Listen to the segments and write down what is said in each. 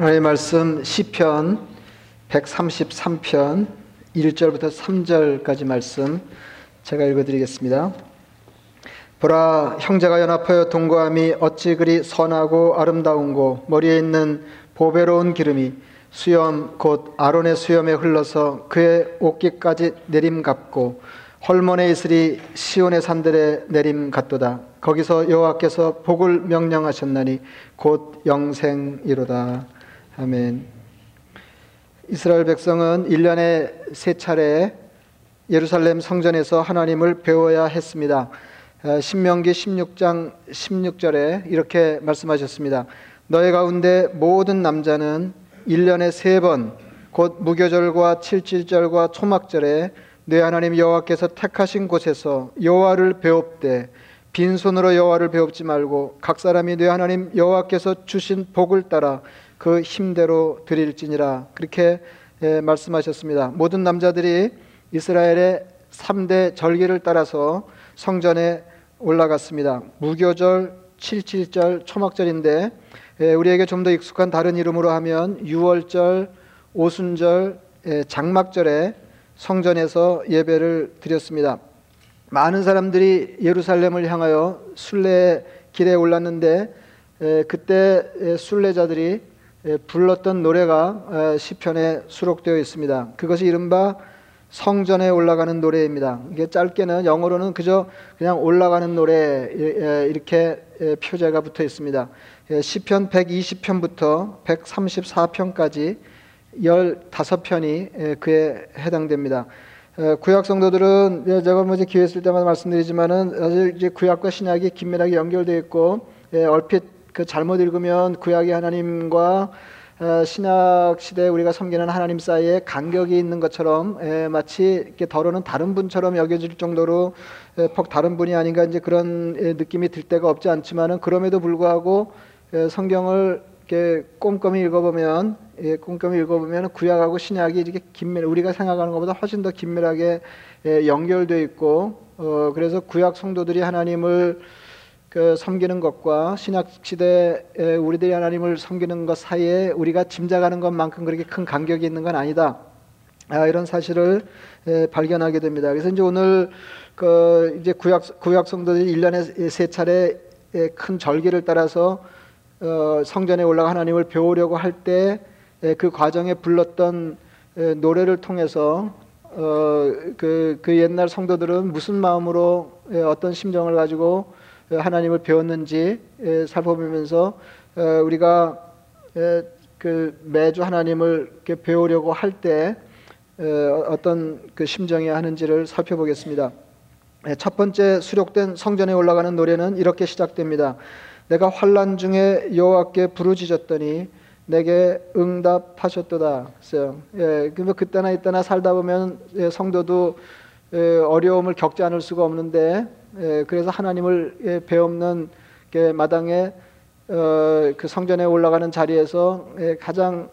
하나님의 말씀 시편 133편 1절부터 3절까지 말씀 제가 읽어 드리겠습니다. 보라 형제가 연합하여 동거함이 어찌 그리 선하고 아름다운고 머리에 있는 보배로운 기름이 수염 곧 아론의 수염에 흘러서 그의 옷깃까지 내림 같고 헐몬의 이슬이 시온의 산들에 내림 같도다 거기서 여호와께서 복을 명령하셨나니 곧 영생이로다 아멘. 이스라엘 백성은 1년에 세 차례 예루살렘 성전에서 하나님을 배워야 했습니다. 어, 신명기 16장 16절에 이렇게 말씀하셨습니다. 너희 가운데 모든 남자는 1년에 세 번 곧 무교절과 칠칠절과 초막절에 내 하나님 여호와께서 택하신 곳에서 여호와를 배웁되 빈손으로 여호와를 배웁지 말고 각 사람이 내 하나님 여호와께서 주신 복을 따라 그 힘대로 드릴지니라 그렇게 예, 말씀하셨습니다. 모든 남자들이 이스라엘의 3대 절기를 따라서 성전에 올라갔습니다. 무교절, 칠칠절, 초막절인데 예, 우리에게 좀 더 익숙한 다른 이름으로 하면 유월절, 오순절, 예, 장막절에 성전에서 예배를 드렸습니다. 많은 사람들이 예루살렘을 향하여 순례 길에 올랐는데 그때 순례자들이 예, 불렀던 노래가 어, 시편에 수록되어 있습니다. 그것이 이른바 성전에 올라가는 노래입니다. 이게 짧게는 영어로는 그저 그냥 올라가는 노래 예, 예, 이렇게 표제가 붙어 있습니다. 시편 120편부터 134편까지 15편이 그에 해당됩니다. 구약 성도들은 제가 뭐 기회 있을 때마다 말씀드리지만은 사실 이제 구약과 신약이 긴밀하게 연결되어 있고 얼핏 그 잘못 읽으면 구약의 하나님과 어, 신약 시대에 우리가 섬기는 하나님 사이에 간격이 있는 것처럼 마치 이렇게 더러는 다른 분처럼 여겨질 정도로 퍽 다른 분이 아닌가 이제 그런 느낌이 들 때가 없지 않지만은 그럼에도 불구하고 성경을 이렇게 꼼꼼히 읽어보면 꼼꼼히 읽어보면 구약하고 신약이 이렇게 긴밀 우리가 생각하는 것보다 훨씬 더 긴밀하게 연결되어 있고 어, 그래서 구약 성도들이 하나님을 그 섬기는 것과 신약 시대에 우리들이 하나님을 섬기는 것 사이에 우리가 짐작하는 것만큼 그렇게 큰 간격이 있는 건 아니다. 아, 이런 사실을 에, 발견하게 됩니다. 그래서 이제 오늘 그 이제 구약 구약 성도들이 1년에 세 차례 큰 절기를 따라서 어, 성전에 올라가 하나님을 배우려고 할 때 그 과정에 불렀던 에, 노래를 통해서 어, 그, 그 옛날 성도들은 무슨 마음으로 에, 어떤 심정을 가지고 하나님을 배웠는지 살펴보면서 어, 우리가 그 매주 하나님을 배우려고 할 때 어떤 그 심정이 하는지를 살펴보겠습니다. 첫 번째 수록된 성전에 올라가는 노래는 이렇게 시작됩니다. 내가 환란 중에 여호와께 부르짖었더니 내게 응답하셨도다. 예, 그러면 그때나 이때나 살다 보면 성도도 어려움을 겪지 않을 수가 없는데 예, 그래서 하나님을 예, 배없는 마당에 어, 그 성전에 올라가는 자리에서 예, 가장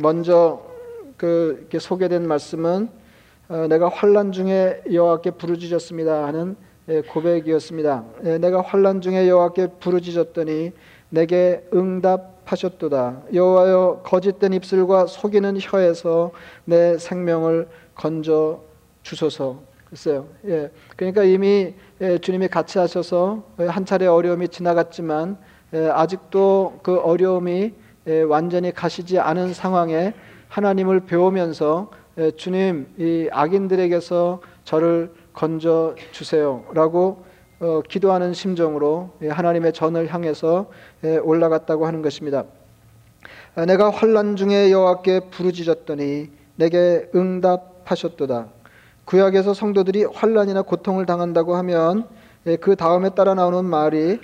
먼저 그 소개된 말씀은 어, 내가 환란 중에 여호와께 부르짖었습니다 하는 고백이었습니다. 내가 환란 중에 여호와께 부르짖었더니 내게 응답하셨도다. 여호와여 거짓된 입술과 속이는 혀에서 내 생명을 건져 주소서. 글쎄요. 예. 그러니까 이미 예, 주님이 같이 하셔서 한 차례 어려움이 지나갔지만 예, 아직도 그 어려움이 예, 완전히 가시지 않은 상황에 하나님을 배우면서 예, 주님 이 악인들에게서 저를 건져 주세요라고 어, 기도하는 심정으로 예, 하나님의 전을 향해서 예, 올라갔다고 하는 것입니다. 아, 내가 환란 중에 여호와께 부르짖었더니 내게 응답하셨도다. 구약에서 성도들이 환란이나 고통을 당한다고 하면 예, 그 다음에 따라 나오는 말이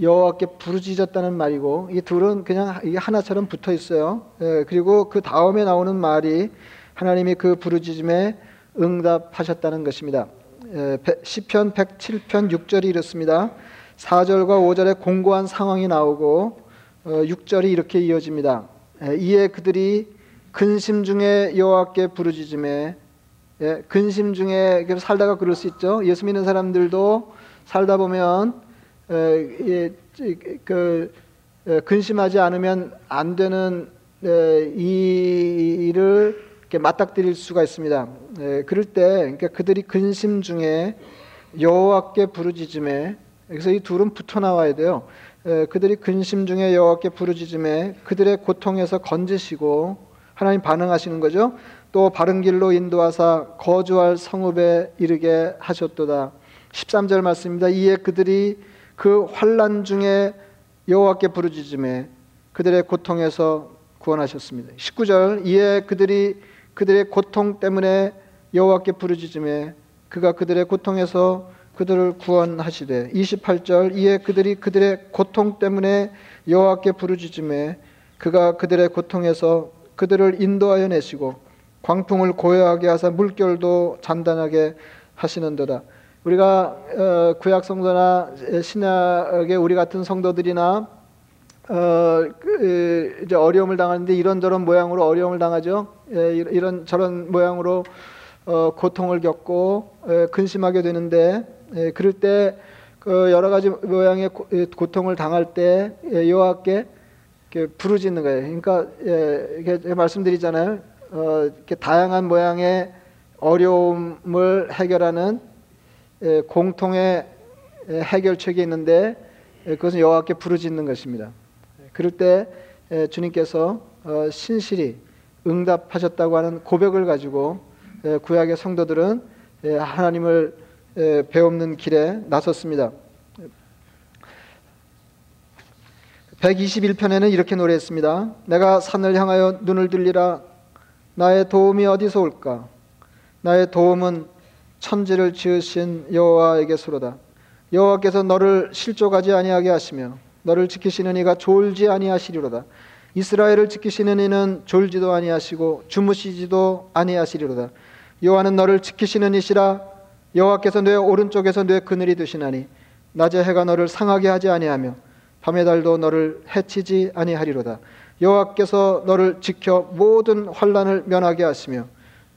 여호와께 부르짖었다는 말이고 이 둘은 그냥 하나처럼 붙어 있어요. 예, 그리고 그 다음에 나오는 말이 하나님이 그 부르짖음에 응답하셨다는 것입니다. 예, 시편 107편 6절이 이렇습니다. 4절과 5절에 공고한 상황이 나오고 6절이 어, 이렇게 이어집니다. 이에 그들이 근심 중에 여호와께 부르짖음에 예, 근심 중에 살다가 그럴 수 있죠. 예수 믿는 사람들도 살다 보면 에, 예, 그 근심하지 않으면 안 되는 이 일을 맞닥뜨릴 수가 있습니다. 그럴 때 그러니까 그들이 근심 중에 여호와께 부르짖음에 그래서 이 둘은 붙어 나와야 돼요. 그들이 근심 중에 여호와께 부르짖음에 그들의 고통에서 건지시고 하나님 반응하시는 거죠. 또 바른 길로 인도하사 거주할 성읍에 이르게 하셨도다. 13절 말씀입니다. 이에 그들이 그 환란 중에 여호와께 부르짖음에 그들의 고통에서 구원하셨습니다. 19절 이에 그들이 그들의 고통 때문에 여호와께 부르짖음에 그가 그들의 고통에서 그들을 구원하시되 28절 이에 그들이 그들의 고통 때문에 여호와께 부르짖음에 그가 그들의 고통에서 그들을 인도하여 내시고 광풍을 고요하게 하사 물결도 잔단하게 하시는도다. 우리가 어, 구약 성도나 신약의 우리 같은 성도들이나 어, 그, 이제 어려움을 당하는데 이런저런 모양으로 어려움을 당하죠. 예, 이런 저런 모양으로 어, 고통을 겪고 예, 근심하게 되는데 예, 그럴 때 그 여러 가지 모양의 고, 예, 통을 당할 때 예, 여호와께 부르짖는 거예요. 그러니까 예, 이렇게 말씀드리잖아요. 어, 이렇게 다양한 모양의 어려움을 해결하는 예, 공통의 예, 해결책이 있는데 예, 그것은 여호와께 부르짖는 것입니다. 그럴 때 주님께서 어, 신실히 응답하셨다고 하는 고백을 가지고 구약의 성도들은 하나님을 배움는 길에 나섰습니다. 121편에는 이렇게 노래했습니다. 내가 산을 향하여 눈을 들리라 나의 도움이 어디서 올까? 나의 도움은 천지를 지으신 여호와에게서로다. 여호와께서 너를 실족하지 아니하게 하시며 너를 지키시는 이가 졸지 아니하시리로다. 이스라엘을 지키시는 이는 졸지도 아니하시고 주무시지도 아니하시리로다. 여호와는 너를 지키시는 이시라 여호와께서 내 오른쪽에서 내 그늘이 되시나니 낮에 해가 너를 상하게 하지 아니하며 밤의 달도 너를 해치지 아니하리로다. 여호와께서 너를 지켜 모든 환란을 면하게 하시며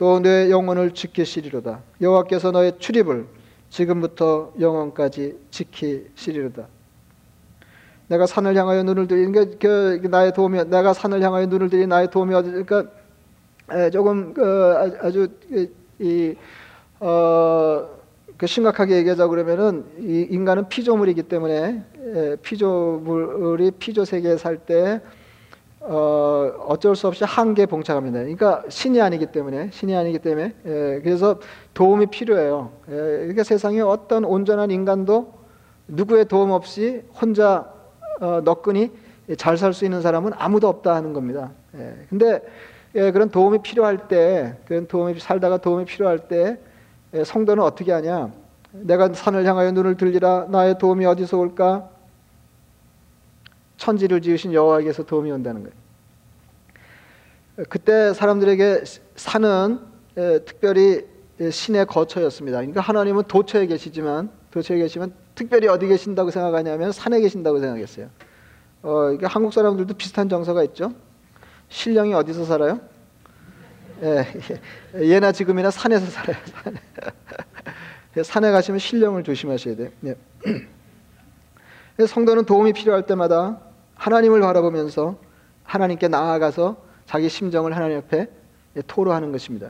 또 내 영혼을 지키시리로다. 여호와께서 너의 출입을 지금부터 영원까지 지키시리로다. 내가 산을 향하여 눈을 들이는 게 그, 나의 도움이 내가 산을 향하여 눈을 들이 나의 도움이 어디 그러니까 조금 그, 아주 이 어, 그 심각하게 얘기하자 그러면은 이 인간은 피조물이기 때문에 피조물이 피조 세계에 살때 어, 어쩔 수 없이 한계 봉착합니다. 그러니까 신이 아니기 때문에 신이 아니기 때문에 예, 그래서 도움이 필요해요. 예, 그러니까 세상에 어떤 온전한 인간도 누구의 도움 없이 혼자 어, 너끈히 잘 살 수 있는 사람은 아무도 없다 하는 겁니다. 예. 근데 예, 그런 도움이 필요할 때, 그런 도움이 살다가 도움이 필요할 때 예, 성도는 어떻게 하냐? 내가 산을 향하여 눈을 들리라 나의 도움이 어디서 올까? 천지를 지으신 여호와에게서 도움이 온다는 거예요. 그때 사람들에게 산은 예, 특별히 예, 신의 거처였습니다. 그러니까 하나님은 도처에 계시지만 도처에 계시면 특별히 어디 계신다고 생각하냐면 산에 계신다고 생각했어요. 어, 그러니까 한국 사람들도 비슷한 정서가 있죠. 신령이 어디서 살아요? 예, 예, 예나 지금이나 산에서 살아요. 산에 가시면 신령을 조심하셔야 돼요. 예. 성도는 도움이 필요할 때마다 하나님을 바라보면서 하나님께 나아가서 자기 심정을 하나님 앞에 토로하는 것입니다.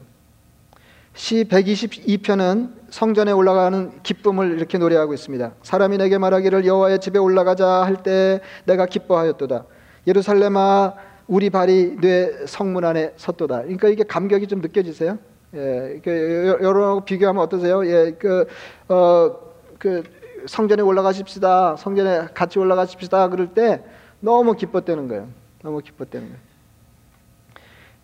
시 122편은 성전에 올라가는 기쁨을 이렇게 노래하고 있습니다. 사람이 내게 말하기를 여호와의 집에 올라가자 할 때 내가 기뻐하였도다. 예루살렘아 우리 발이 뇌 성문 안에 섰도다. 그러니까 이게 감격이 좀 느껴지세요? 예, 여러분하고 비교하면 어떠세요? 예, 그, 어, 그 성전에 올라가십시다. 성전에 같이 올라가십시다. 그럴 때 너무 기뻤다는 거예요. 너무 기뻤다는 거예요.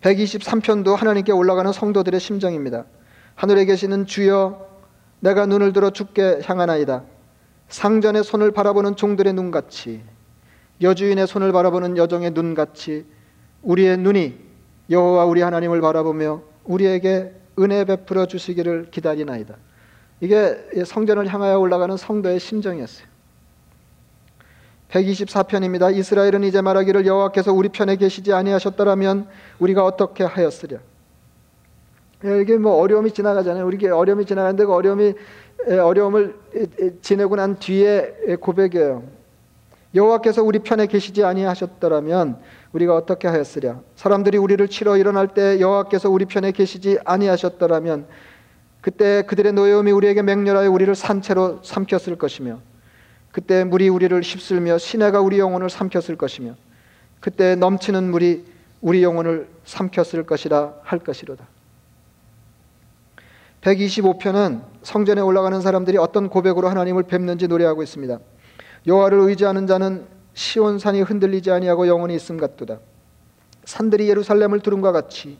123편도 하나님께 올라가는 성도들의 심정입니다. 하늘에 계시는 주여 내가 눈을 들어 주께 향하나이다. 상전의 손을 바라보는 종들의 눈같이 여주인의 손을 바라보는 여종의 눈같이 우리의 눈이 여호와 우리 하나님을 바라보며 우리에게 은혜 베풀어 주시기를 기다리나이다. 이게 성전을 향하여 올라가는 성도의 심정이었어요. 124편입니다. 이스라엘은 이제 말하기를 여호와께서 우리 편에 계시지 아니하셨더라면 우리가 어떻게 하였으랴. 예, 이게 뭐 어려움이 지나가잖아요. 우리 어려움이 지나가는데 그 어려움이 어려움을 지내고 난 뒤에 고백이에요. 여호와께서 우리 편에 계시지 아니하셨더라면 우리가 어떻게 하였으랴 사람들이 우리를 치러 일어날 때 여호와께서 우리 편에 계시지 아니하셨더라면 그때 그들의 노여움이 우리에게 맹렬하여 우리를 산채로 삼켰을 것이며 그때 물이 우리를 휩쓸며 시내가 우리 영혼을 삼켰을 것이며 그때 넘치는 물이 우리 영혼을 삼켰을 것이라 할 것이로다. 125편은 성전에 올라가는 사람들이 어떤 고백으로 하나님을 뵙는지 노래하고 있습니다. 여호와를 의지하는 자는 시온산이 흔들리지 아니하고 영원히 있음 같도다. 산들이 예루살렘을 두름과 같이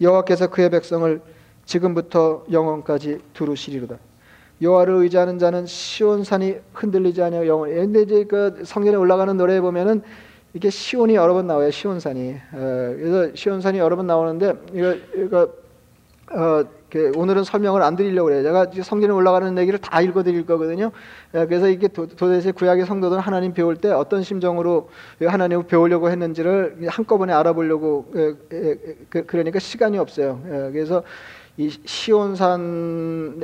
여호와께서 그의 백성을 지금부터 영원까지 두루시리로다. 여호와를 의지하는 자는 시온 산이 흔들리지 아니하고 영원히. 근데 이제 그 성전에 올라가는 노래에 보면은 이게 시온이 여러 번 나와요. 시온 산이. 어, 그래서 시온 산이 여러 번 나오는데 이거 이거 어, 오늘은 설명을 안 드리려고 그래요. 제가 성전에 올라가는 얘기를 다 읽어드릴 거거든요. 예, 그래서 이게 도, 대체 구약의 성도들은 하나님 배울 때 어떤 심정으로 하나님을 배우려고 했는지를 한꺼번에 알아보려고 예, 예, 그, 그러니까 시간이 없어요. 그래서 이 시온산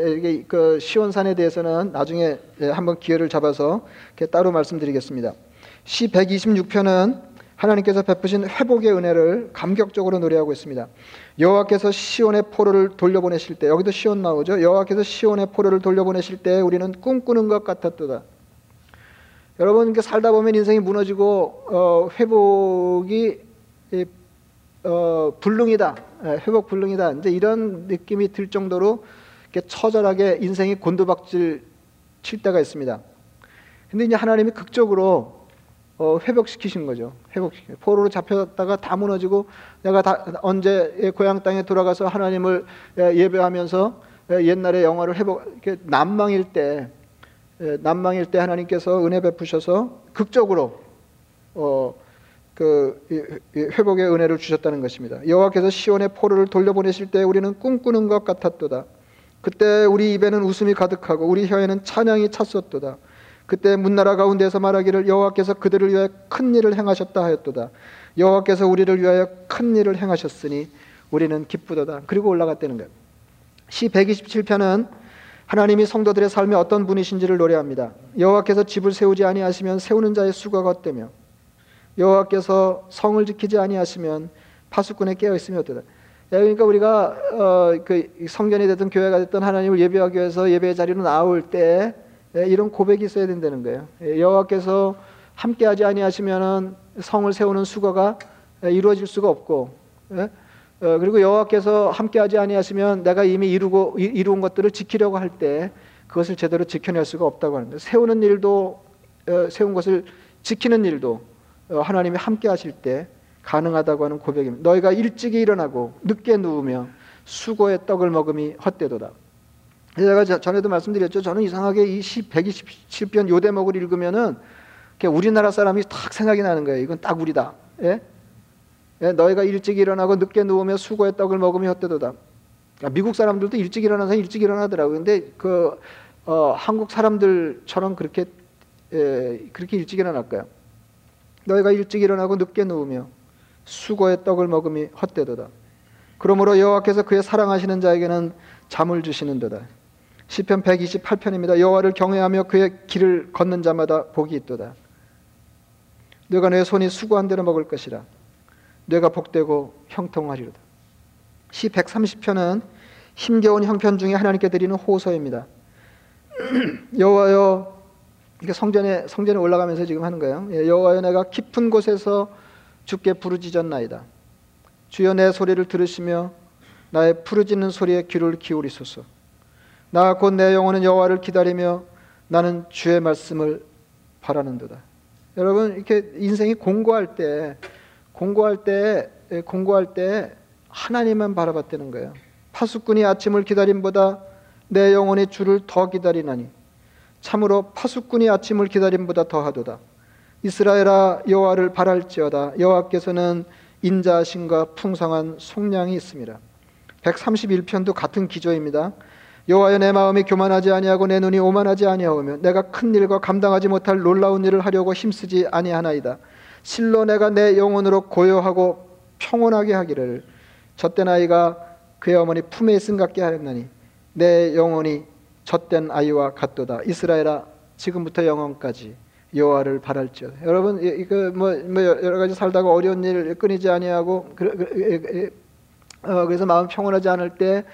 그 시온산에 대해서는 나중에 한번 기회를 잡아서 따로 말씀드리겠습니다. 시 126편은 하나님께서 베푸신 회복의 은혜를 감격적으로 노래하고 있습니다. 여호와께서 시온의 포로를 돌려보내실 때 여기도 시온 나오죠. 여호와께서 시온의 포로를 돌려보내실 때 우리는 꿈꾸는 것 같았도다. 여러분 살다 보면 인생이 무너지고 어, 회복이 어, 불능이다. 예, 회복 불능이다. 이제 이런 느낌이 들 정도로 처절하게 인생이 곤두박질 칠 때가 있습니다. 근데 이제 하나님이 극적으로 어, 회복시키신 거죠. 회복시키. 포로로 잡혔다가 다 무너지고 내가 다 언제 고향 땅에 돌아가서 하나님을 예, 예배하면서 예, 옛날의 영화를 회복 이렇게 난망일 때 예, 난망일 때 하나님께서 은혜 베푸셔서 극적으로 어, 그 회복의 은혜를 주셨다는 것입니다. 여호와께서 시온의 포로를 돌려보내실 때 우리는 꿈꾸는 것 같았도다. 그때 우리 입에는 웃음이 가득하고 우리 혀에는 찬양이 찼었도다. 그때 문나라 가운데서 말하기를 여호와께서 그들을 위하여 큰 일을 행하셨다 하였도다. 여호와께서 우리를 위하여 큰 일을 행하셨으니 우리는 기쁘도다. 그리고 올라갔다는 거예요. 시 127편은 하나님이 성도들의 삶에 어떤 분이신지를 노래합니다. 여호와께서 집을 세우지 아니하시면 세우는 자의 수가 걷되며 여호와께서 성을 지키지 아니하시면 파수꾼에 깨어 있으면 어떠다. 그러니까 우리가 어, 그 성전이 됐든 교회가 됐든 하나님을 예배하기 위해서 예배의 자리로 나올 때 예, 이런 고백이 있어야 된다는 거예요. 예, 여호와께서 함께하지 아니하시면은 성을 세우는 수고가 예, 이루어질 수가 없고, 어, 그리고 여호와께서 함께하지 아니하시면 내가 이미 이루고 이루은 것들을 지키려고 할 때 그것을 제대로 지켜낼 수가 없다고 하는데 세우는 일도 어, 세운 것을 지키는 일도 어, 하나님이 함께 하실 때 가능하다고 하는 고백입니다. 너희가 일찍 일어나고 늦게 누우며 수고의 떡을 먹음이 헛되도다. 제가 전에도 말씀드렸죠. 저는 이상하게 이 127편 요 대목을 읽으면은 우리나라 사람이 딱 생각이 나는 거예요. 이건 딱 우리다. 예? 예? 너희가 일찍 일어나고 늦게 누우며 수고의 떡을 먹으며 헛되도다. 그러니까 미국 사람들도 일찍 일어나서 일찍 일어나더라고요. 근데 그 어, 한국 사람들처럼 그렇게 예, 그렇게 일찍 일어날까요? 너희가 일찍 일어나고 늦게 누우며 수고의 떡을 먹음이 헛되도다. 그러므로 여호와께서 그의 사랑하시는 자에게는 잠을 주시는도다. 시편 128편입니다. 여호와를 경외하며 그의 길을 걷는 자마다 복이 있도다. 내가 내 손이 수고한 대로 먹을 것이라. 내가 복되고 형통하리로다. 시 130편은 힘겨운 형편 중에 하나님께 드리는 호소입니다. 여호와여 이게 성전에 성전에 올라가면서 지금 하는 거예요. 예, 여호와여 내가 깊은 곳에서 주께 부르짖었나이다. 주여 내 소리를 들으시며 나의 부르짖는 소리에 귀를 기울이소서. 나 곧 내 영혼은 여호와를 기다리며 나는 주의 말씀을 바라는도다. 여러분 이렇게 인생이 공고할 때 공고할 때 공고할 때 하나님만 바라봤다는 거예요. 파수꾼이 아침을 기다림보다 내 영혼이 주를 더 기다리나니 참으로 파수꾼이 아침을 기다림보다 더하도다. 이스라엘아 여호와를 바랄지어다. 여호와께서는 인자하심과 풍성한 속량이 있습니다. 131편도 같은 기조입니다. 여호와여 내 마음이 교만하지 아니하고 내 눈이 오만하지 아니하오며 내가 큰 일과 감당하지 못할 놀라운 일을 하려고 힘쓰지 아니하나이다. 실로 내가 내 영혼으로 고요하고 평온하게 하기를 젖된 아이가 그의 어머니 품에 있음 같게 하였나니 내 영혼이 젖된 아이와 같도다. 이스라엘아 지금부터 영원까지 여호와를 바랄지어다. 여러분 이거 뭐, 뭐 여러 가지 살다가 어려운 일 끊이지 아니하고 어, 그래서 마음 평온하지 않을 때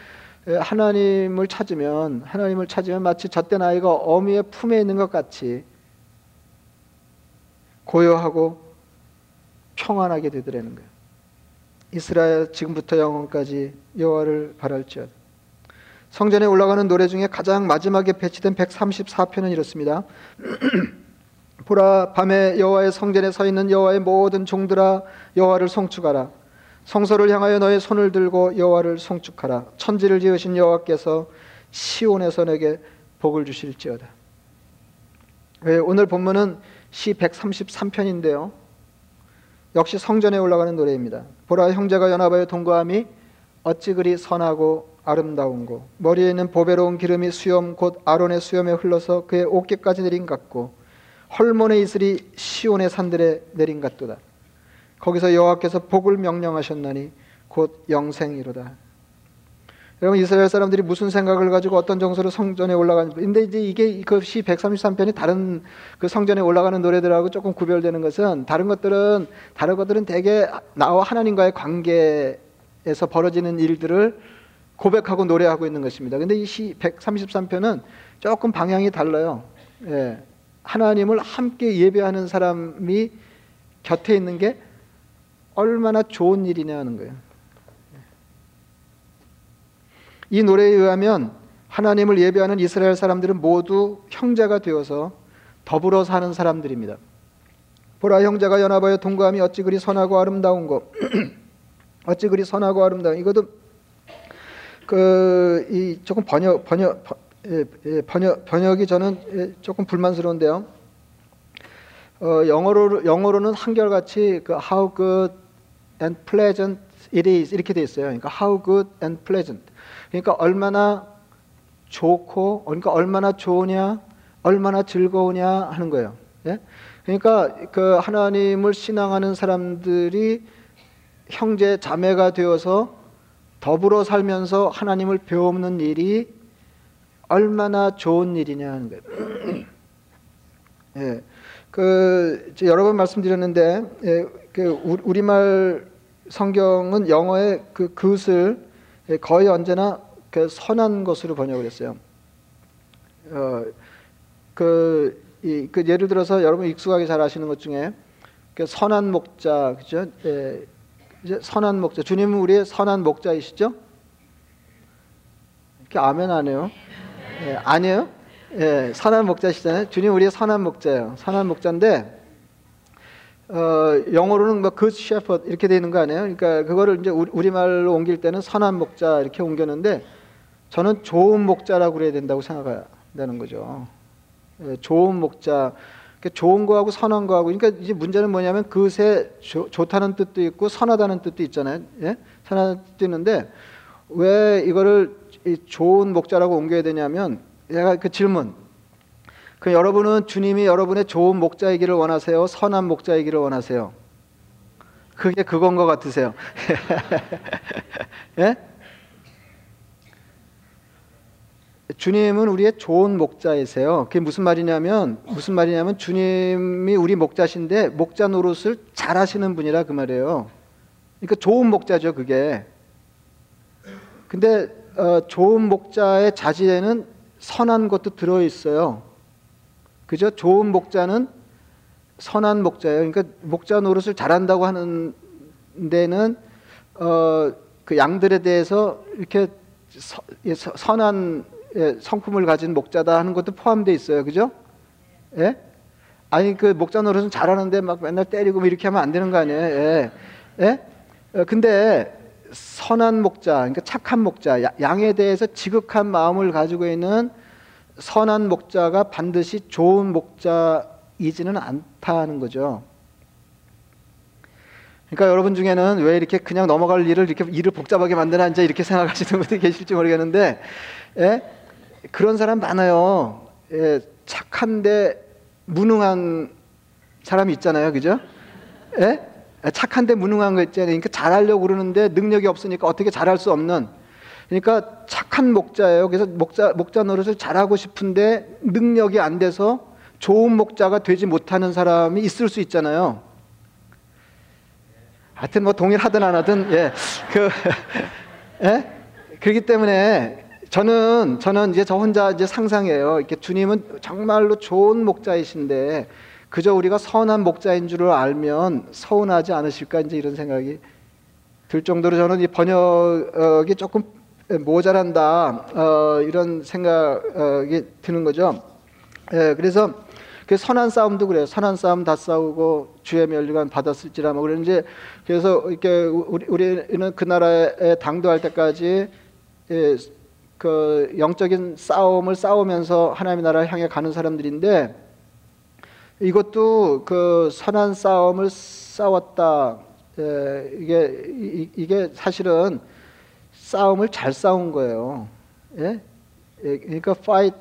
하나님을 찾으면 하나님을 찾으면 마치 젖된 아이가 어미의 품에 있는 것 같이 고요하고 평안하게 되더라는 거예요. 이스라엘 지금부터 영원까지 여호와를 바랄지어다. 성전에 올라가는 노래 중에 가장 마지막에 배치된 134편은 이렇습니다. 보라 밤에 여호와의 성전에 서 있는 여호와의 모든 종들아 여호와를 송축하라. 성소를 향하여 너의 손을 들고 여호와를 송축하라. 천지를 지으신 여호와께서 시온에서 내게 복을 주실지어다. 네, 오늘 본문은 시 133편인데요. 역시 성전에 올라가는 노래입니다. 보라 형제가 연합하여 동거함이 어찌 그리 선하고 아름다운 고 머리에 있는 보배로운 기름이 수염 곧 아론의 수염에 흘러서 그의 어깨까지 내린 같고 헐몬의 이슬이 시온의 산들에 내린 같도다. 거기서 여호와께서 복을 명령하셨나니 곧 영생이로다. 여러분 이스라엘 사람들이 무슨 생각을 가지고 어떤 정서로 성전에 올라가는 근데 이제 이게 그시 133편이 다른 그 성전에 올라가는 노래들하고 조금 구별되는 것은 다른 것들은 다른 것들은 대개 나와 하나님과의 관계에서 벌어지는 일들을 고백하고 노래하고 있는 것입니다. 근데 이 시 133편은 조금 방향이 달라요. 예. 하나님을 함께 예배하는 사람이 곁에 있는 게 얼마나 좋은 일이냐 하는 거예요. 이 노래에 의하면 하나님을 예배하는 이스라엘 사람들은 모두 형제가 되어서 더불어 사는 사람들입니다. 보라 형제가 연합하여 동거함이 어찌 그리 선하고 아름다운 거 어찌 그리 선하고 아름다운 이것도 그 이 조금 번역 번역 예, 예, 번역 번역이 저는 예, 조금 불만스러운데요. 어, 영어로 영어로는 한결같이 그 how good and pleasant it is 이렇게 돼 있어요. 그러니까 how good and pleasant. 그러니까 얼마나 좋고 그러니까 얼마나 좋으냐, 얼마나 즐거우냐 하는 거예요. 예? 그러니까 그 하나님을 신앙하는 사람들이 형제 자매가 되어서 더불어 살면서 하나님을 배우는 일이 얼마나 좋은 일이냐 하는 거예요. 예. 그 여러 번 말씀드렸는데 예, 그 우리말 성경은 영어의 그 그것을 거의 언제나 그 선한 것으로 번역을 했어요. 어, 그, 이, 그 예를 들어서 여러분 익숙하게 잘 아시는 것 중에 그 선한 목자, 그죠? 예, 이제 선한 목자. 주님은 우리의 선한 목자이시죠? 이렇게 아멘 안 해요? 예, 아니에요? 예, 선한 목자시잖아요. 주님 우리의 선한 목자예요. 선한 목자인데 어, 영어로는 뭐 good shepherd 이렇게 되는 거 아니에요? 그러니까 그거를 이제 우리 말로 옮길 때는 선한 목자 이렇게 옮겼는데 저는 좋은 목자라고 그래야 된다고 생각하는 거죠. 예, 좋은 목자. 그러니까 좋은 거하고 선한 거하고 그러니까 이제 문제는 뭐냐면 조, 좋다는 뜻도 있고 선하다는 뜻도 있잖아요. 예? 선하다는 뜻도 있는데 왜 이거를 좋은 목자라고 옮겨야 되냐면 내가 그 질문 그 여러분은 주님이 여러분의 좋은 목자이기를 원하세요? 선한 목자이기를 원하세요? 그게 그건 것 같으세요? 예? 주님은 우리의 좋은 목자이세요. 그게 무슨 말이냐면 무슨 말이냐면 주님이 우리 목자신데 목자 노릇을 잘 하시는 분이라 그 말이에요. 그러니까 좋은 목자죠, 그게. 근데 어, 좋은 목자의 자질에는 선한 것도 들어 있어요. 그죠? 좋은 목자는 선한 목자예요. 그러니까 목자 노릇을 잘한다고 하는 데는 어, 그 양들에 대해서 이렇게 서, 선한 예, 성품을 가진 목자다 하는 것도 포함되어 있어요. 그죠? 예? 아니 그 목자 노릇은 잘하는데 막 맨날 때리고 뭐 이렇게 하면 안 되는 거 아니에요? 예? 예? 어, 근데 선한 목자, 그러니까 착한 목자, 양에 대해서 지극한 마음을 가지고 있는 선한 목자가 반드시 좋은 목자이지는 않다는 거죠. 그러니까 여러분 중에는 왜 이렇게 그냥 넘어갈 일을 이렇게 일을 복잡하게 만드나 이제 이렇게 생각하시는 분들이 계실지 모르겠는데, 예? 그런 사람 많아요. 예, 착한데 무능한 사람이 있잖아요, 그죠? 예? 착한데 무능한 거 있잖아요. 그러니까 잘하려고 그러는데 능력이 없으니까 어떻게 잘할 수 없는 그러니까 착한 목자예요. 그래서 목자 목자 노릇을 잘하고 싶은데 능력이 안 돼서 좋은 목자가 되지 못하는 사람이 있을 수 있잖아요. 하여튼 뭐 동일하든 안 하든 예. 그 예? 그렇기 때문에 저는 저는 이제 저 혼자 이제 상상해요. 이렇게 주님은 정말로 좋은 목자이신데 그저 우리가 선한 목자인 줄을 알면 서운하지 않으실까 이제 이런 생각이 들 정도로 저는 이 번역이 조금 모자란다 어, 이런 생각이 드는 거죠. 예, 그래서 그 선한 싸움도 그래요. 선한 싸움 다 싸우고 주의 멸류관 받았을지라 뭐 그런지 그래서 이렇게 우리, 우리는 그 나라에 당도할 때까지 예, 그 영적인 싸움을 싸우면서 하나님의 나라를 향해 가는 사람들인데 이것도 그 선한 싸움을 싸웠다. 예, 이게 이, 이게 사실은 싸움을 잘 싸운 거예요. 예? 예 그러니까 fight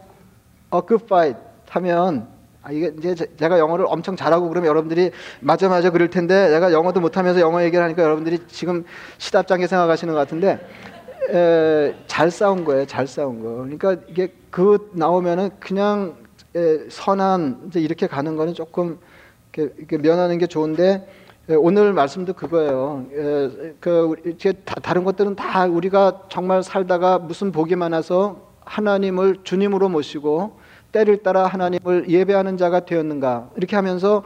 a good fight 하면 아, 이게 이제 제가 영어를 엄청 잘하고 그러면 여러분들이 맞아 맞아 그럴 텐데 내가 영어도 못하면서 영어 얘기를 하니까 여러분들이 지금 시답장게 생각하시는 것 같은데 에, 잘 싸운 거예요. 잘 싸운 거. 그러니까 이게 그 나오면은 그냥 에, 선한 이제 이렇게 가는 거는 조금 이렇게, 이렇게 면하는 게 좋은데 에, 오늘 말씀도 그거예요. 에, 그제 다른 것들은 다 우리가 정말 살다가 무슨 복이 많아서 하나님을 주님으로 모시고 때를 따라 하나님을 예배하는 자가 되었는가 이렇게 하면서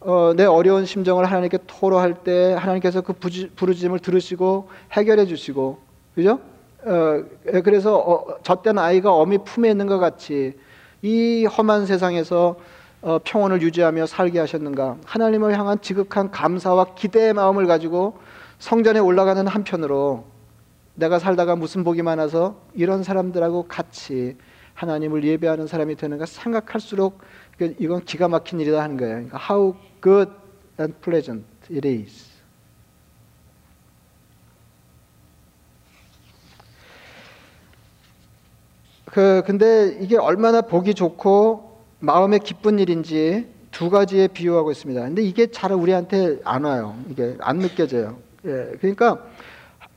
어, 내 어려운 심정을 하나님께 토로할 때 하나님께서 그 부르짖음을 들으시고 해결해 주시고 그죠? 어, 그래서 어, 젖된 아이가 어미 품에 있는 것 같이 이 험한 세상에서 어, 평온을 유지하며 살게 하셨는가? 하나님을 향한 지극한 감사와 기대의 마음을 가지고 성전에 올라가는 한편으로 내가 살다가 무슨 복이 많아서 이런 사람들하고 같이 하나님을 예배하는 사람이 되는가 생각할수록 이건 기가 막힌 일이다 하는 거예요. 그러니까 how good and pleasant it is. 그 근데 이게 얼마나 보기 좋고 마음에 기쁜 일인지 두 가지에 비유하고 있습니다. 근데 이게 잘 우리한테 안 와요. 이게 안 느껴져요. 예, 그러니까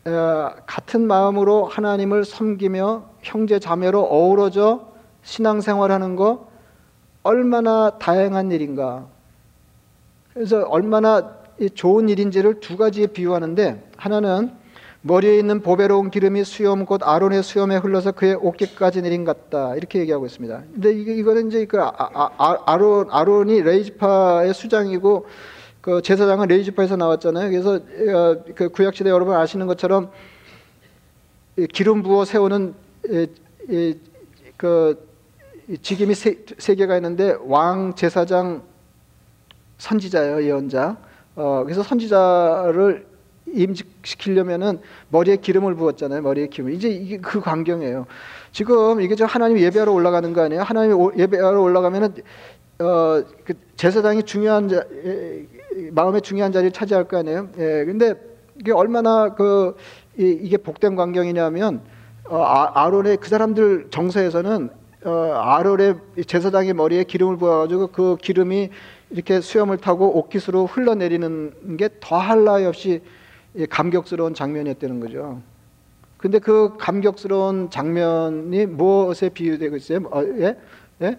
어, 같은 마음으로 하나님을 섬기며 형제 자매로 어우러져 신앙생활하는 거 얼마나 다양한 일인가. 그래서 얼마나 좋은 일인지를 두 가지에 비유하는데 하나는 머리에 있는 보배로운 기름이 수염 곧 아론의 수염에 흘러서 그의 어깨까지 내린 같다 이렇게 얘기하고 있습니다. 근데 이게 이거는 이제 그 아, 아, 아, 아론 아론이 레이지파의 수장이고 그 제사장은 레이지파에서 나왔잖아요. 그래서 어, 그 구약 시대 여러분 아시는 것처럼 기름 부어 세우는 그 직임이 세, 세 개가 있는데 왕 제사장 선지자예요 예언자. 어, 그래서 선지자를 임직시키려면은 머리에 기름을 부었잖아요. 머리에 기름. 이제 이게 그 광경이에요. 지금 이게 저 하나님 예배하러 올라가는 거 아니에요? 하나님 예배하러 올라가면은 어, 그 제사장이 중요한 자, 마음의 중요한 자리를 차지할 거 아니에요? 예, 근데 이게 얼마나 그 이, 게 복된 광경이냐면 어, 아, 론의그 사람들 정서에서는 어, 아론의 제사장의 머리에 기름을 부어가지고 그 기름이 이렇게 수염을 타고 옷깃으로 흘러내리는 게 더할 나위 없이 감격스러운 장면이었다는 거죠. 근데 그 감격스러운 장면이 무엇에 비유되고 있어요? 어, 예? 예?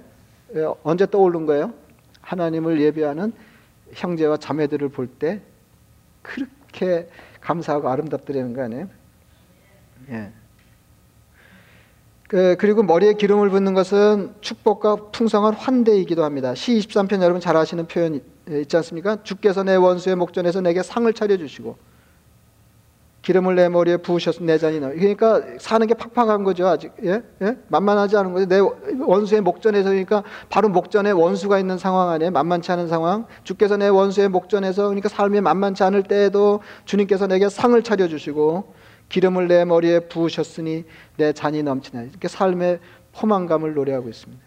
예? 언제 떠오른 거예요? 하나님을 예배하는 형제와 자매들을 볼 때 그렇게 감사하고 아름답더라는 거 아니에요? 예. 그, 그리고 머리에 기름을 붓는 것은 축복과 풍성한 환대이기도 합니다. 시 23편 여러분 잘 아시는 표현 있지 않습니까? 주께서 내 원수의 목전에서 내게 상을 차려주시고 기름을 내 머리에 부으셔서 내 잔이 나. 그러니까 사는 게 팍팍한 거죠. 아직 예? 예? 만만하지 않은 거죠. 내 원수의 목전에서 그러니까 바로 목전에 원수가 있는 상황 안에 만만치 않은 상황. 주께서 내 원수의 목전에서 그러니까 삶이 만만치 않을 때에도 주님께서 내게 상을 차려 주시고 기름을 내 머리에 부으셨으니 내 잔이 넘치나. 이렇게 삶의 포만감을 노래하고 있습니다.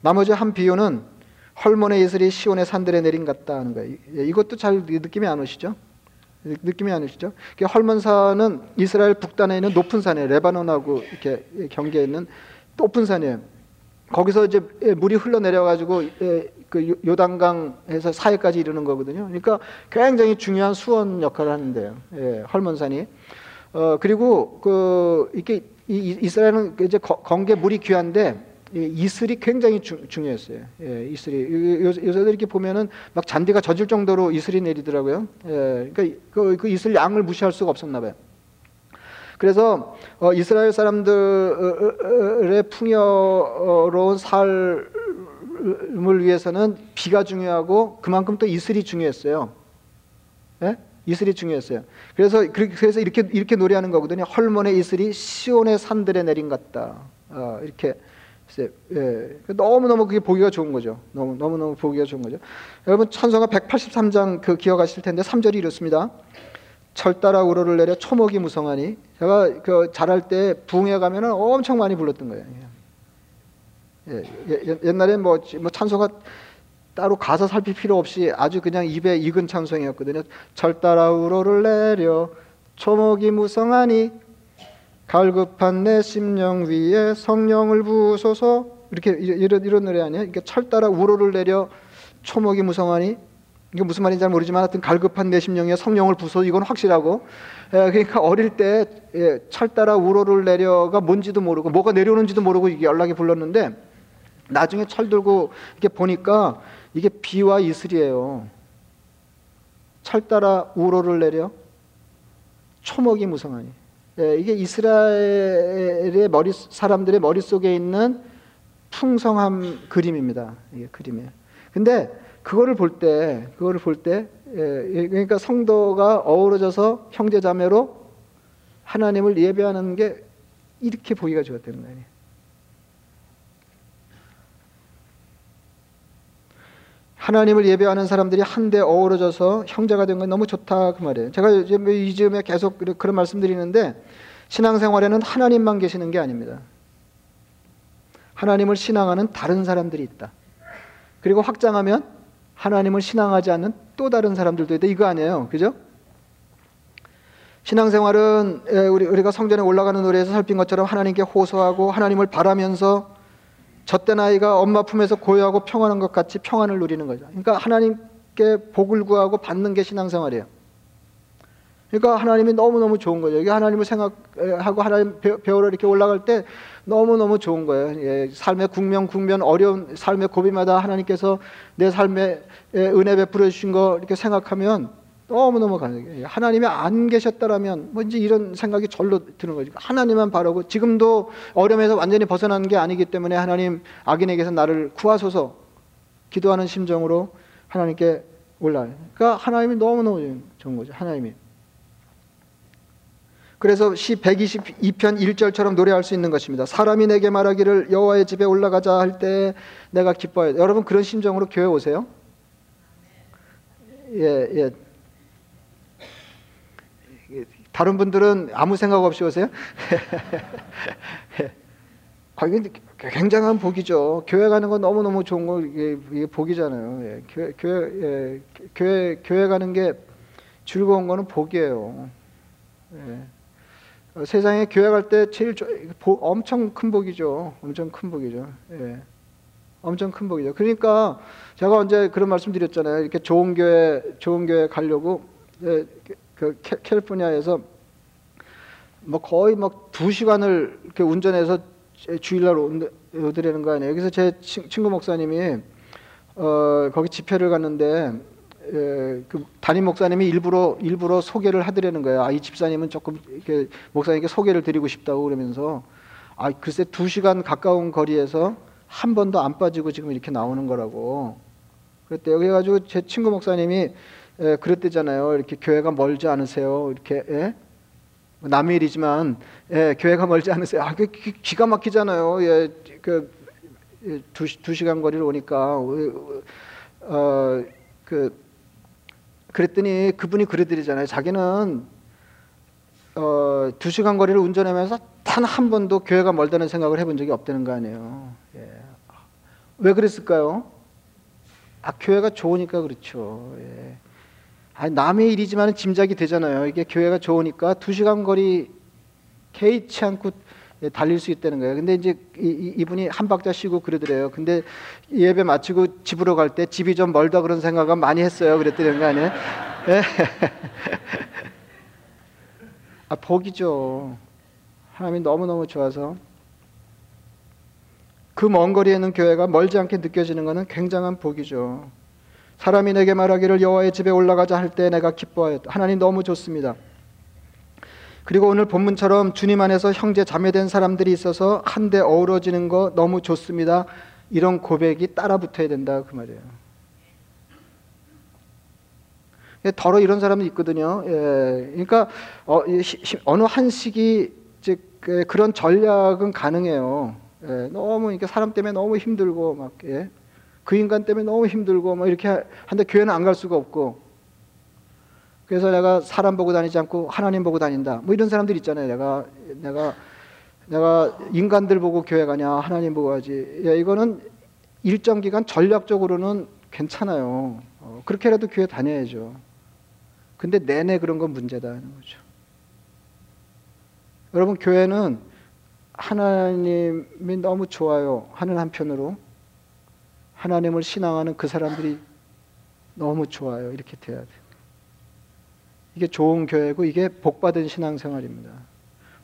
나머지 한 비유는 헐몬의 예슬이 시온의 산들에 내린 같다 하는 거예요. 이것도 잘 느낌이 안 오시죠? 느낌이 안 오시죠? 헐몬산은 이스라엘 북단에 있는 높은 산이에요. 레바논하고 이렇게 경계에 있는 높은 산이에요. 거기서 이제 물이 흘러내려 가지고 그 요단강에서 사해까지 이르는 거거든요. 그러니까 굉장히 중요한 수원 역할을 하는데요. 예, 헐몬산이. 어 그리고 그 이게 이, 이스라엘은 이제 건게 물이 귀한데 이슬이 굉장히 주, 중요했어요. 예, 이슬이 요새들 이렇게 보면은 막 잔디가 젖을 정도로 이슬이 내리더라고요. 예, 그러니까 그, 그 이슬 양을 무시할 수가 없었나 봐요. 그래서 어, 이스라엘 사람들의 풍요로운 삶을 위해서는 비가 중요하고 그만큼 또 이슬이 중요했어요. 예? 이슬이 중요했어요. 그래서 그래서 이렇게 이렇게 노래하는 거거든요. 헐몬의 이슬이 시온의 산들에 내린 같다. 어, 이렇게 예, 너무 너무 그게 보기가 좋은 거죠. 너무 너무 너무 보기가 좋은 거죠. 여러분 찬송가 183장 그 기억하실 텐데 3절이 이렇습니다. 철따라 우러를 내려 초목이 무성하니 제가 그 자랄 때 부흥회 가면은 엄청 많이 불렀던 거예요. 예, 예, 옛날에 뭐, 뭐 찬송가 따로 가사 살필 필요 없이 아주 그냥 입에 익은 찬송이었거든요. 철따라 우러를 내려 초목이 무성하니 갈급한 내 심령 위에 성령을 부으소서. 이렇게 이런 이런 노래 아니에요? 이게 철따라 우러를 내려 초목이 무성하니? 이게 무슨 말인지 잘 모르지만 하여튼 갈급한 내 심령에 성령을 부숴 이건 확실하고. 예, 그러니까 어릴 때 예, 철따라 우로를 내려가 뭔지도 모르고 뭐가 내려오는지도 모르고 이게 연락이 불렀는데 나중에 철 들고 이렇게 보니까 이게 비와 이슬이에요. 철 따라 우로를 내려 초목이 무성하니. 예, 이게 이스라엘의 머리 사람들의 머릿 속에 있는 풍성한 그림입니다. 이게 그림이에요. 근데 그거를 볼 때, 그거를 볼 때, 예, 그러니까 성도가 어우러져서 형제자매로 하나님을 예배하는 게 이렇게 보기가 좋았다는 거예요. 하나님을 예배하는 사람들이 한데 어우러져서 형제가 된 건 너무 좋다 그 말이에요. 제가 이 즈음에 계속 그런 말씀드리는데 신앙생활에는 하나님만 계시는 게 아닙니다. 하나님을 신앙하는 다른 사람들이 있다. 그리고 확장하면 하나님을 신앙하지 않는 또 다른 사람들도 있다. 이거 아니에요. 그죠? 신앙생활은 우리, 우리가 성전에 올라가는 노래에서 살핀 것처럼 하나님께 호소하고 하나님을 바라면서 젖된 아이가 엄마 품에서 고요하고 평안한 것 같이 평안을 누리는 거죠. 그러니까 하나님께 복을 구하고 받는 게 신앙생활이에요. 그러니까 하나님이 너무너무 좋은 거죠. 이게 하나님을 생각하고 하나님 배우러 이렇게 올라갈 때 너무너무 좋은 거예요. 예, 삶의 국면, 국면, 어려운 삶의 고비마다 하나님께서 내 삶에 은혜 베풀어 주신 거 이렇게 생각하면 너무너무 감사해요. 예, 하나님이 안 계셨다라면 뭐 이제 이런 생각이 절로 드는 거죠. 하나님만 바라고 지금도 어려움에서 완전히 벗어난 게 아니기 때문에 하나님 악인에게서 나를 구하소서 기도하는 심정으로 하나님께 올라요. 그러니까 하나님이 너무너무 좋은 거죠. 하나님이. 그래서 시 122편 1절처럼 노래할 수 있는 것입니다. 사람이 내게 말하기를 여호와의 집에 올라가자 할 때 내가 기뻐해. 여러분 그런 심정으로 교회 오세요? 예, 예. 다른 분들은 아무 생각 없이 오세요? 굉장한 복이죠. 교회 가는 건 너무 너무 좋은 거 이게, 복이잖아요. 예, 교회 교회 예, 교회 교회 가는 게 즐거운 거는 복이에요. 예. 어, 세상에 교회 갈 때 제일 엄청 큰 복이죠. 엄청 큰 복이죠. 예. 엄청 큰 복이죠. 그러니까 제가 언제 그런 말씀 드렸잖아요. 이렇게 좋은 교회, 좋은 교회 가려고 예, 그 캘리포니아에서 뭐 거의 막 두 시간을 이렇게 운전해서 주일날 오드리는 거 아니에요. 여기서 제 친구 목사님이 어, 거기 집회를 갔는데 예, 그 담임 목사님이 일부러 일부러 소개를 하드리는 거예요. 아, 이 집사님은 조금 이렇게 목사님께 소개를 드리고 싶다고 그러면서 아, 글쎄 두 시간 가까운 거리에서 한 번도 안 빠지고 지금 이렇게 나오는 거라고. 그랬대요. 그래가지고 제 친구 목사님이 예, 그랬대잖아요. 이렇게 교회가 멀지 않으세요. 이렇게 예? 남의 일이지만 예, 교회가 멀지 않으세요. 아, 그 기가 막히잖아요. 예, 그 예, 두, 두 시간 거리를 오니까 어, 그 그랬더니 그분이 그러더잖아요. 자기는 어, 두 시간 거리를 운전하면서 단 한 번도 교회가 멀다는 생각을 해본 적이 없다는 거 아니에요. 예. 왜 그랬을까요? 아, 교회가 좋으니까 그렇죠. 예. 아, 남의 일이지만 짐작이 되잖아요. 이게 교회가 좋으니까 두 시간 거리 개의치 않고 예, 달릴 수 있다는 거예요. 근데 이제 이, 분이한 박자 쉬고 그러더래요. 근데 예배 마치고 집으로 갈 때 집이 좀 멀다 그런 생각은 많이 했어요. 그랬더니 거 아니에요? 예. 아, 복이죠. 하나님이 너무너무 좋아서. 그 먼 거리에 있는 교회가 멀지 않게 느껴지는 것은 굉장한 복이죠. 사람이 내게 말하기를 여호와의 집에 올라가자 할 때 내가 기뻐하였다. 하나님 너무 좋습니다. 그리고 오늘 본문처럼 주님 안에서 형제 자매된 사람들이 있어서 한데 어우러지는 거 너무 좋습니다. 이런 고백이 따라 붙어야 된다 그 말이에요. 예, 더러 이런 사람도 있거든요. 예, 그러니까 어, 느한 시기 그, 그런 전략은 가능해요. 예, 너무 이렇게 사람 때문에 너무 힘들고 막 예, 그 인간 때문에 너무 힘들고 막 이렇게 한데 교회는 안 갈 수가 없고 그래서 내가 사람 보고 다니지 않고 하나님 보고 다닌다. 뭐 이런 사람들 있잖아요. 내가 내가 내가 인간들 보고 교회 가냐 하나님 보고 가지. 예, 이거는 일정 기간 전략적으로는 괜찮아요. 어, 그렇게라도 교회 다녀야죠. 근데 내내 그런 건 문제다는 거죠. 여러분 교회는 하나님이 너무 좋아요 하는 한편으로 하나님을 신앙하는 그 사람들이 너무 좋아요 이렇게 돼야 돼. 이게 좋은 교회고 이게 복받은 신앙생활입니다.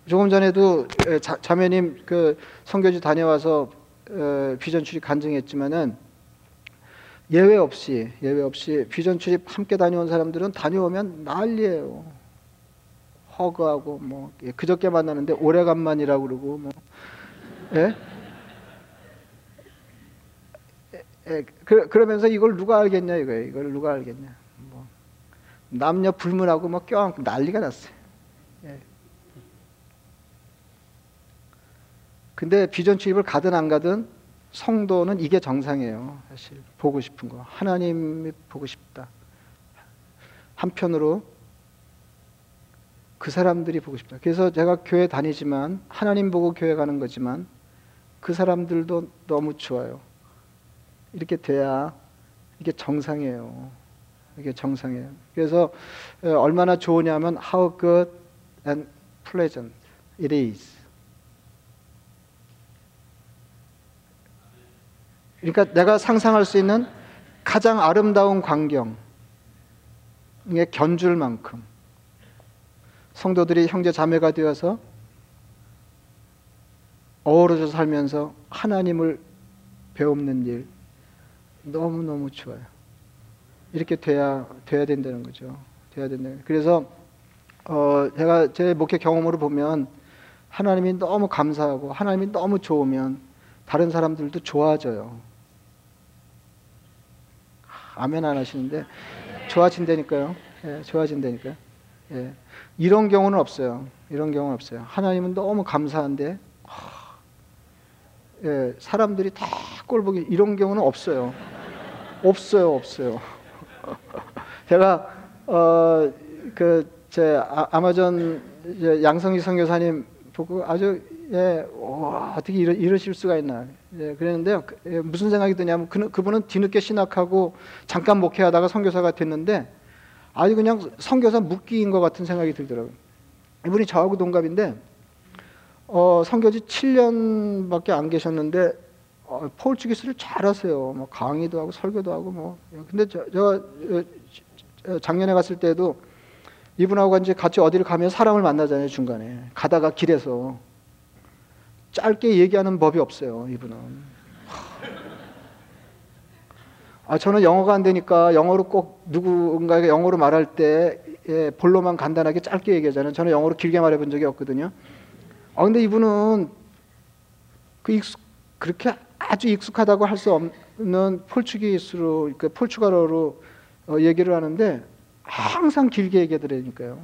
조금 전에도 자, 매님그 선교지 다녀와서 비전 출입 간증했지만은 예외 없이 예외 없이 비전 출입 함께 다녀온 사람들은 다녀오면 난리예요. 허그하고 뭐 예, 그저께 만나는데 오래간만이라고 그러고 뭐 예? 예, 그, 그러면서 이걸 누가 알겠냐 이거예요. 이걸 누가 알겠냐. 뭐 남녀 불문하고 뭐 껴안고 난리가 났어요. 예. 근데 비전 출입을 가든 안 가든 성도는 이게 정상이에요. 사실 보고 싶은 거 하나님이 보고 싶다. 한편으로 그 사람들이 보고 싶다. 그래서 제가 교회 다니지만 하나님 보고 교회 가는 거지만 그 사람들도 너무 좋아요. 이렇게 돼야 이게 정상이에요. 이게 정상이에요. 그래서 얼마나 좋으냐면 how good and pleasant it is. 그러니까 내가 상상할 수 있는 가장 아름다운 광경에 견줄 만큼 성도들이 형제 자매가 되어서 어우러져 살면서 하나님을 배우는 일 너무너무 좋아요. 이렇게 돼야 돼야 된다는 거죠. 돼야 된다. 그래서 어 제가 제 목회 경험으로 보면 하나님이 너무 감사하고 하나님이 너무 좋으면 다른 사람들도 좋아져요. 아멘 안 하시는데 좋아진다니까요. 예, 좋아진다니까요. 예. 이런 경우는 없어요. 이런 경우는 없어요. 하나님은 너무 감사한데 예, 사람들이 다 꼴보기 이런 경우는 없어요. 없어요, 없어요. 제가 어, 그제 아, 아마존 양성희 선교사님 보고 아주 예, 와, 어떻게 이러, 이러실 수가 있나. 예, 그랬는데 예, 무슨 생각이 드냐면 그, 그분은 뒤늦게 신학하고 잠깐 목회하다가 선교사가 됐는데 아주 그냥 선교사 묵기인 것 같은 생각이 들더라고요. 이분이 저하고 동갑인데 어, 선교지 7년밖에 안 계셨는데 어, 포르투기스를 잘 하세요. 뭐 강의도 하고 설교도 하고 뭐. 근데 저, 제가 어, 작년에 갔을 때도 이분하고 이제 같이 어디를 가면 사람을 만나잖아요 중간에 가다가 길에서 짧게 얘기하는 법이 없어요, 이분은. 아, 저는 영어가 안 되니까 영어로 꼭 누군가에게 영어로 말할 때 예, 본로만 간단하게 짧게 얘기하잖아요. 저는 영어로 길게 말해 본 적이 없거든요. 아, 근데 이분은 그 익숙, 그렇게 아주 익숙하다고 할 수 없는 폴추기스로, 그 폴추갈어로 어, 얘기를 하는데 항상 길게 얘기하더라니까요.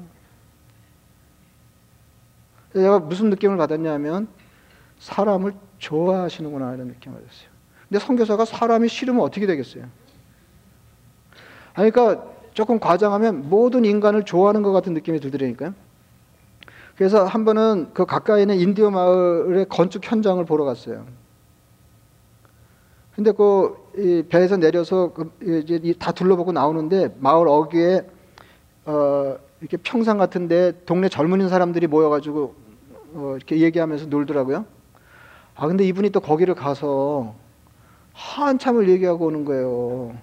제가 무슨 느낌을 받았냐면 사람을 좋아하시는구나 이런 느낌을 받았어요. 근데 선교사가 사람이 싫으면 어떻게 되겠어요? 그러니까 조금 과장하면 모든 인간을 좋아하는 것 같은 느낌이 들더라니까요. 그래서 한 번은 그 가까이 있는 인디오 마을의 건축 현장을 보러 갔어요. 근데 그 배에서 내려서 그 이제 다 둘러보고 나오는데 마을 어귀에 어 이렇게 평상 같은데 동네 젊은 사람들이 모여가지고 어 이렇게 얘기하면서 놀더라고요. 아, 근데 이분이 또 거기를 가서 한참을 얘기하고 오는 거예요.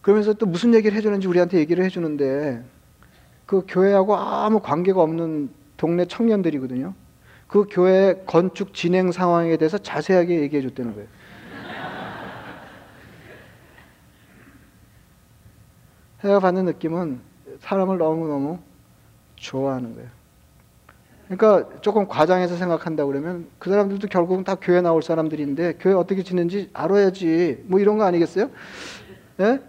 그러면서 또 무슨 얘기를 해주는지 우리한테 얘기를 해주는데 그 교회하고 아무 관계가 없는 동네 청년들이거든요. 그 교회 건축 진행 상황에 대해서 자세하게 얘기해 줬다는 거예요. 제가 받는 느낌은 사람을 너무너무 좋아하는 거예요. 그러니까 조금 과장해서 생각한다 그러면 그 사람들도 결국은 다 교회 나올 사람들인데 교회 어떻게 지는지 알아야지 뭐 이런 거 아니겠어요? 예?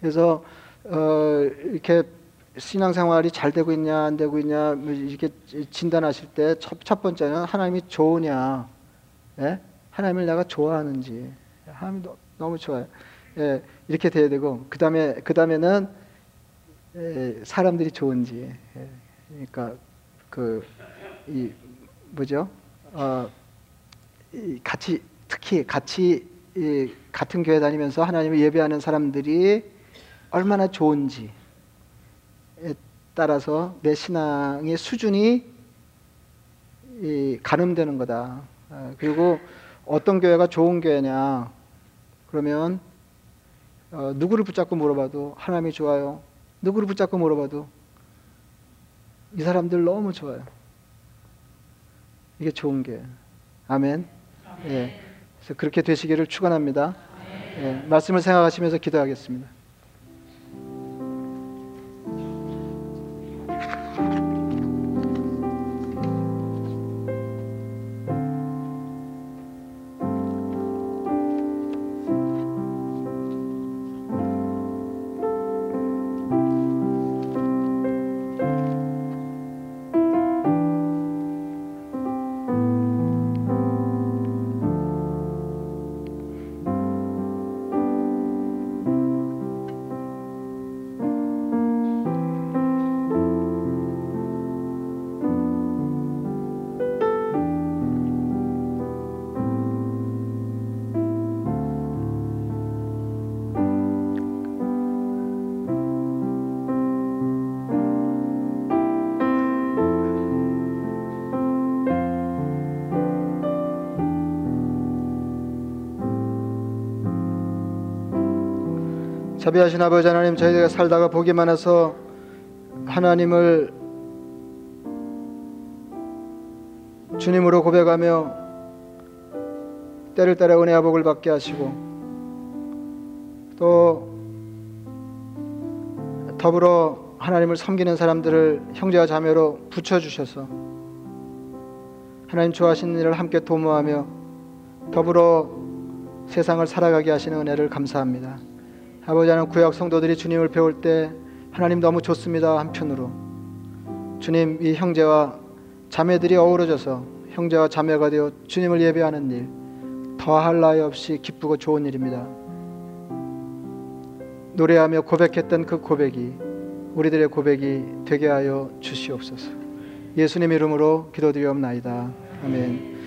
그래서 어, 이렇게 신앙생활이 잘 되고 있냐 안 되고 있냐 뭐 이렇게 진단하실 때 첫 번째는 하나님이 좋으냐, 예? 하나님을 내가 좋아하는지 하나님 너무 좋아요. 예, 이렇게 돼야 되고 그 다음에 그 다음에는 예, 사람들이 좋은지 예, 그러니까 그 이 뭐죠? 어, 이 같이 특히 같이 이 같은 교회 다니면서 하나님을 예배하는 사람들이 얼마나 좋은지에 따라서 내 신앙의 수준이 이 가늠되는 거다. 아, 그리고 어떤 교회가 좋은 교회냐? 그러면 어, 누구를 붙잡고 물어봐도 하나님이 좋아요. 누구를 붙잡고 물어봐도 이 사람들 너무 좋아요. 이게 좋은 게 아멘. 예. 그래서 그렇게 되시기를 축원합니다. 예. 말씀을 생각하시면서 기도하겠습니다. 자비하신 아버지 하나님 저희가 살다가 복이 많아서 하나님을 주님으로 고백하며 때를 따라 은혜와 복을 받게 하시고 또 더불어 하나님을 섬기는 사람들을 형제와 자매로 붙여주셔서 하나님 좋아하시는 일을 함께 도모하며 더불어 세상을 살아가게 하시는 은혜를 감사합니다. 아버지 하나님 구약 성도들이 주님을 배울 때 하나님 너무 좋습니다 한편으로 주님 이 형제와 자매들이 어우러져서 형제와 자매가 되어 주님을 예배하는 일 더할 나위 없이 기쁘고 좋은 일입니다. 노래하며 고백했던 그 고백이 우리들의 고백이 되게 하여 주시옵소서. 예수님 이름으로 기도드리옵나이다. 아멘.